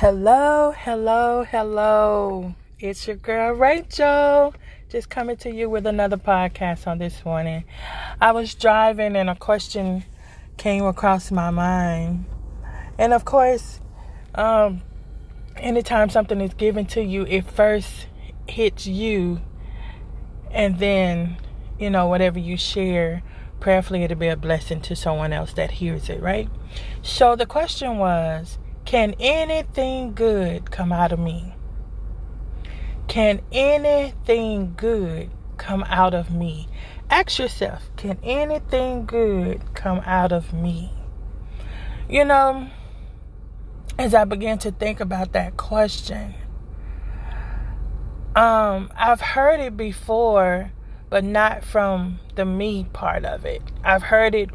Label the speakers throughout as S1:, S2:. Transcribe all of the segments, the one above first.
S1: Hello, hello, hello. It's your girl Rachel. Just coming to you with another podcast on this morning. I was driving and a question came across my mind. And of course, um, anytime something is given to you, it first hits you and then, you know, whatever you share, prayerfully it'll be a blessing to someone else that hears it, right? So the question was, can anything good come out of me? Can anything good come out of me? Ask yourself, can anything good come out of me? You know, as I began to think about that question, um, I've heard it before, but not from the me part of it. I've heard it,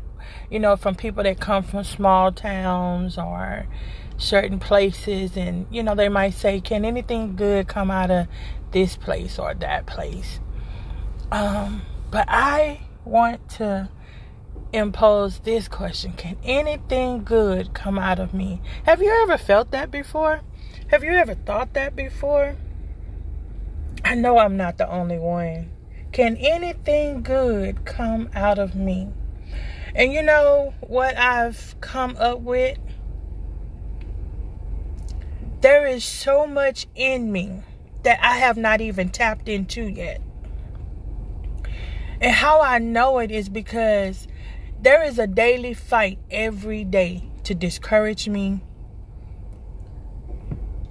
S1: you know, from people that come from small towns or certain places and you know they might say can anything good come out of this place or that place? Um, but i want to impose this question. Can anything good come out of me? Have you ever felt that before? Have you ever thought that before? I know i'm not the only one. Can anything good come out of me? And you know what i've come up with there is so much in me that I have not even tapped into yet. And how I know it is because there is a daily fight every day to discourage me,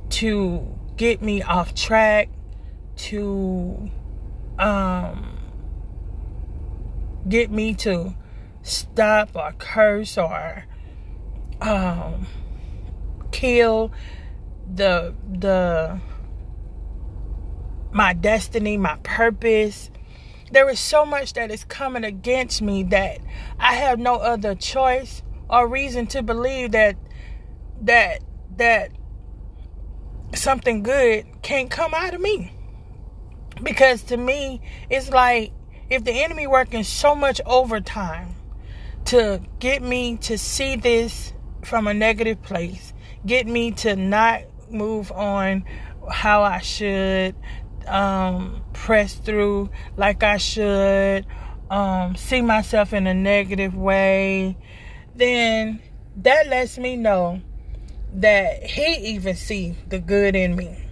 S1: to get me off track, to um, get me to stop or curse or um, kill the the my destiny, my purpose. There is so much that is coming against me that I have no other choice or reason to believe that that that something good can't come out of me. Because to me, it's like if the enemy working so much overtime to get me to see this from a negative place, get me to not move on how I should, um, press through like I should, um, see myself in a negative way, then that lets me know that he even see the good in me.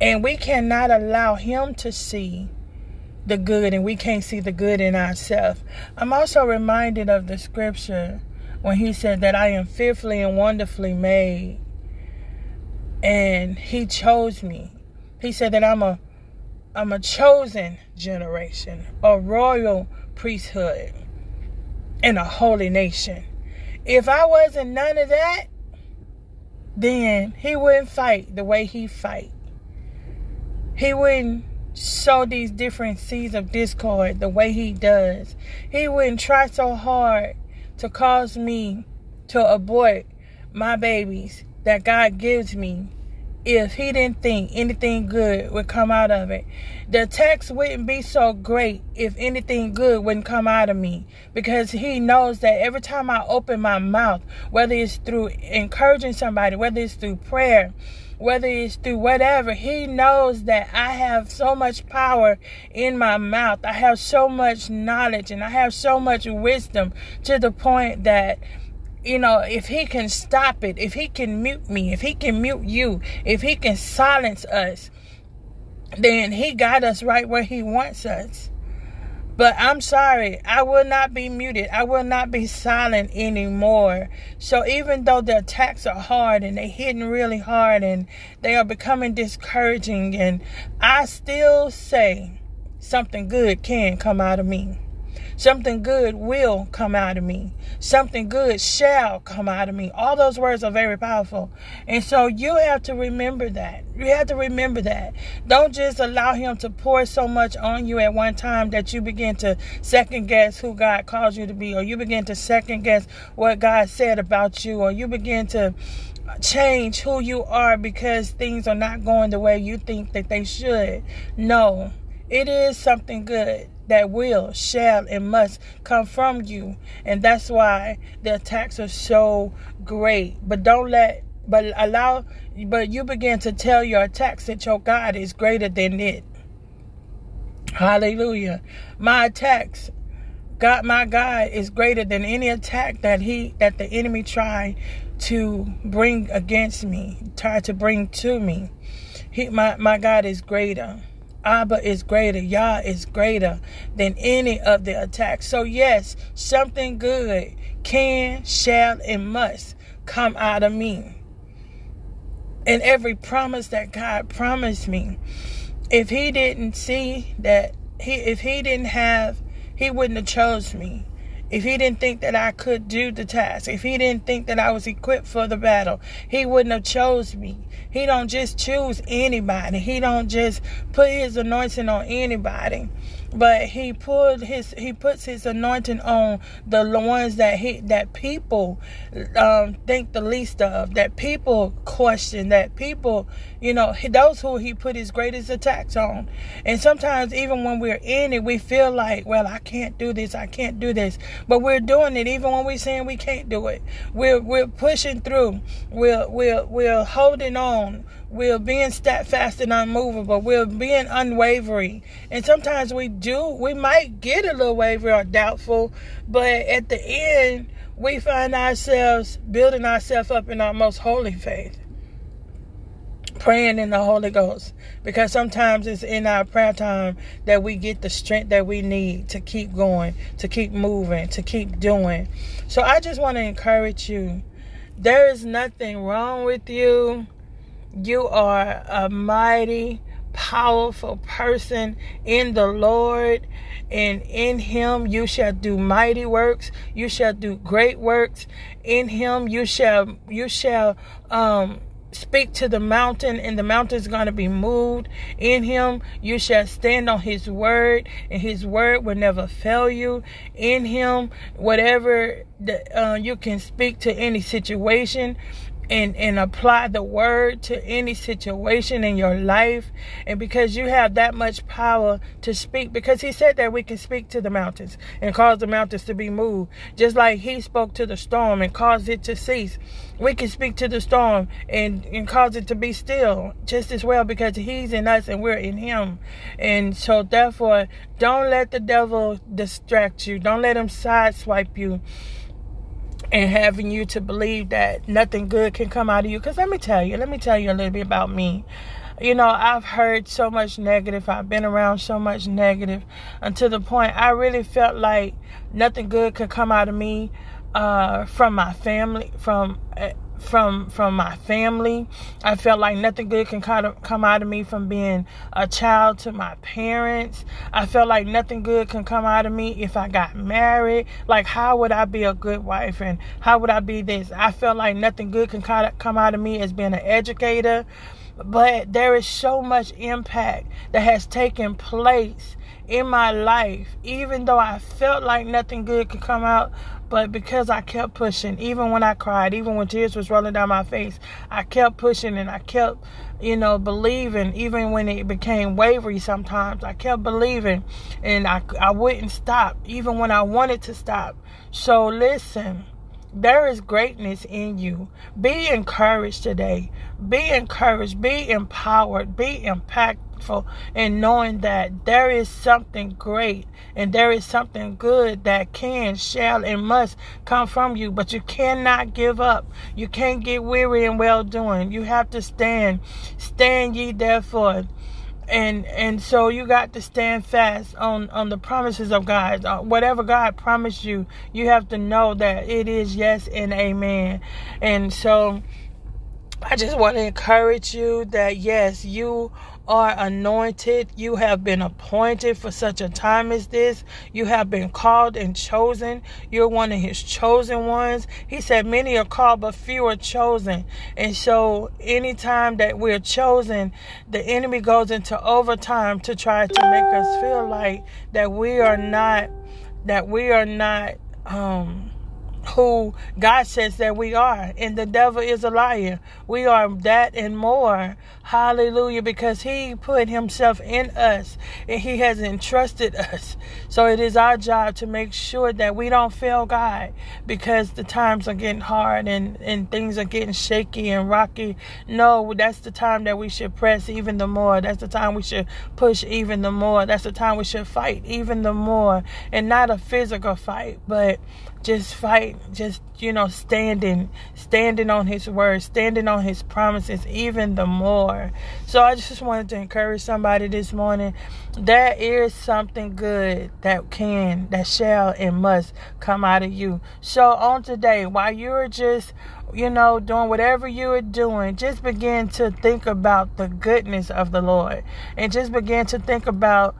S1: And we cannot allow him to see the good and we can't see the good in ourselves. I'm also reminded of the scripture when he said that I am fearfully and wonderfully made and he chose me. He said that I'm a I'm a chosen generation, a royal priesthood, and a holy nation. If I wasn't none of that, then he wouldn't fight the way he fight. He wouldn't sow these different seeds of discord the way he does. He wouldn't try so hard to cause me to abort my babies that God gives me if he didn't think anything good would come out of it. The text wouldn't be so great if anything good wouldn't come out of me because he knows that every time I open my mouth, whether it's through encouraging somebody, whether it's through prayer, whether it's through whatever, he knows that I have so much power in my mouth. I have so much knowledge and I have so much wisdom to the point that you know, if he can stop it, if he can mute me, if he can mute you, if he can silence us, then he got us right where he wants us. But I'm sorry, I will not be muted. I will not be silent anymore. So even though the attacks are hard and they're hitting really hard and they are becoming discouraging, and I still say something good can come out of me. Something good will come out of me. Something good shall come out of me. All those words are very powerful. And so you have to remember that. You have to remember that. Don't just allow him to pour so much on you at one time that you begin to second guess who God calls you to be, or you begin to second guess what God said about you, or you begin to change who you are because things are not going the way you think that they should. No, it is something good that will, shall, and must come from you. And that's why the attacks are so great. But don't let But allow but you begin to tell your attacks that your God is greater than it. Hallelujah. My attacks God my God is greater than any attack that he that the enemy tried to bring against me, tried to bring to me. He my, my God is greater. Abba is greater. Yah is greater than any of the attacks. So yes, something good can, shall, and must come out of me. And every promise that God promised me, if He didn't see that He, if He didn't have he wouldn't have chose me. If he didn't think that I could do the task, if he didn't think that I was equipped for the battle, he wouldn't have chose me. He don't just choose anybody. He don't just put his anointing on anybody but he put his he puts his anointing on the ones that he that people um, think the least of that people question that people you know those who he put his greatest attacks on. And sometimes even when we're in it we feel like well i can't do this i can't do this. But we're doing it even when we're saying we can't do it. We're we're pushing through. We're we're we're holding on we're being steadfast and unmovable. We're being unwavering. And sometimes we do, we might get a little wavering or doubtful, but at the end, we find ourselves building ourselves up in our most holy faith. Praying in the Holy Ghost. Because sometimes it's in our prayer time that we get the strength that we need to keep going, to keep moving, to keep doing. So I just want to encourage you. There is nothing wrong with you you are a mighty, powerful person in the Lord, and in Him you shall do mighty works. You shall do great works. In Him you shall you shall um speak to the mountain and the mountain is going to be moved in him you shall stand on his word and his word will never fail you in him whatever the, uh, you can speak to any situation and and apply the word to any situation in your life. And because you have that much power to speak because he said that we can speak to the mountains and cause the mountains to be moved. Just like he spoke to the storm and caused it to cease we can speak to the storm and and cause it to be still just as well because he's in us and we're in him. And so therefore don't let the devil distract you. Don't let him sideswipe you and having you to believe that nothing good can come out of you. Because let me tell you, let me tell you a little bit about me. You know, I've heard so much negative. I've been around so much negative until the point I really felt like nothing good could come out of me uh, from my family, from uh, from from my family. I felt like nothing good can come out of me from being a child to my parents. I felt like nothing good can come out of me if I got married. Like how would I be a good wife and how would I be this? I felt like nothing good can come out of me as being an educator. But there is so much impact that has taken place in my life, even though I felt like nothing good could come out but because I kept pushing, even when I cried, even when tears was rolling down my face, I kept pushing and I kept, you know, believing. Even when it became wavery sometimes, I kept believing and I, I wouldn't stop, even when I wanted to stop. So listen. There is greatness in you. Be encouraged today. Be encouraged. Be empowered. Be in knowing that there is something great and there is something good that can, shall, and must come from you. But you cannot give up. You can't get weary in well doing. You have to stand. Stand ye therefore and and so you got to stand fast on on the promises of God. Uh, whatever God promised you, you have to know that it is yes and amen. And so I just want to encourage you that yes, you are anointed. You have been appointed for such a time as this. You have been called and chosen. You're one of his chosen ones. He said, Many are called, but few are chosen. And so, anytime that we're chosen, the enemy goes into overtime to try to make us feel like that we are not, that we are not, um, who God says that we are. And the devil is a liar. We are that and more. Hallelujah. Because he put himself in us and he has entrusted us. So it is our job to make sure that we don't fail God because the times are getting hard and, and things are getting shaky and rocky. No, that's the time that we should press even the more. That's the time we should push even the more. That's the time we should fight even the more. And not a physical fight, but just fight, just, you know, standing, standing on his word, standing on his promises even the more. So I just wanted to encourage somebody this morning. There is something good that can, that shall, and must come out of you. So on today, while you're just, you know, doing whatever you're doing, just begin to think about the goodness of the Lord and just begin to think about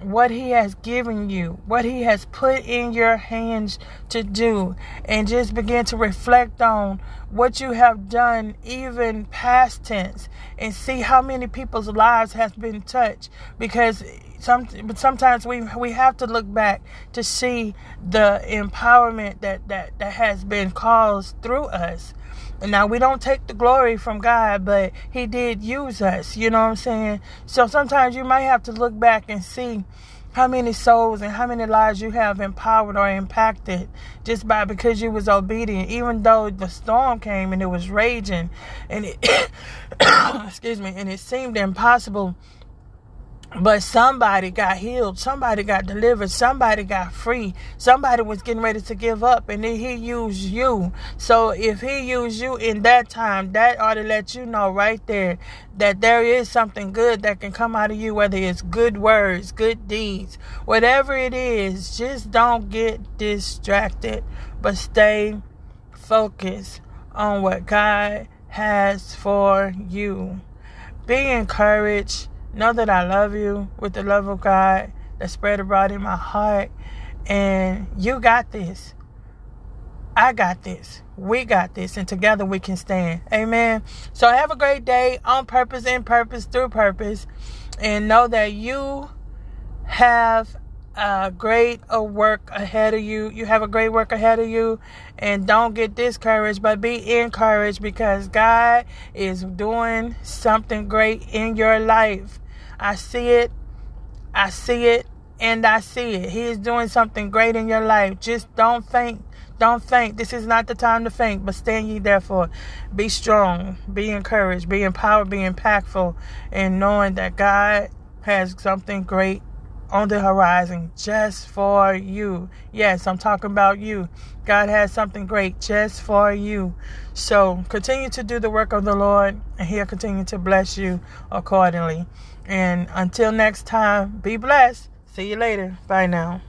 S1: what he has given you, what he has put in your hands to do, and just begin to reflect on what you have done, even past tense, and see how many people's lives has been touched. Because some, sometimes we we have to look back to see the empowerment that that that has been caused through us. Now we don't take the glory from God, but He did use us. You know what I'm saying? So sometimes you might have to look back and see how many souls and how many lives you have empowered or impacted just by because you was obedient even though the storm came and it was raging and it excuse me and it seemed impossible but somebody got healed, somebody got delivered, somebody got free, somebody was getting ready to give up, and then he used you. So if he used you in that time, that ought to let you know right there that there is something good that can come out of you, whether it's good words, good deeds, whatever it is, just don't get distracted, but stay focused on what God has for you. Be encouraged Know that I love you with the love of God that spread abroad in my heart. And you got this. I got this. We got this. And together we can stand. Amen. So have a great day on purpose, in purpose, through purpose. And know that you have a great work ahead of you. You have a great work ahead of you. And don't get discouraged, but be encouraged because God is doing something great in your life. I see it. I see it. And I see it. He is doing something great in your life. Just don't faint. Don't faint. This is not the time to faint, but stand ye therefore. Be strong. Be encouraged. Be empowered. Be impactful. And knowing that God has something great on the horizon just for you. Yes, I'm talking about you. God has something great just for you. So continue to do the work of the Lord, and He'll continue to bless you accordingly. And until next time, be blessed. See you later. Bye now.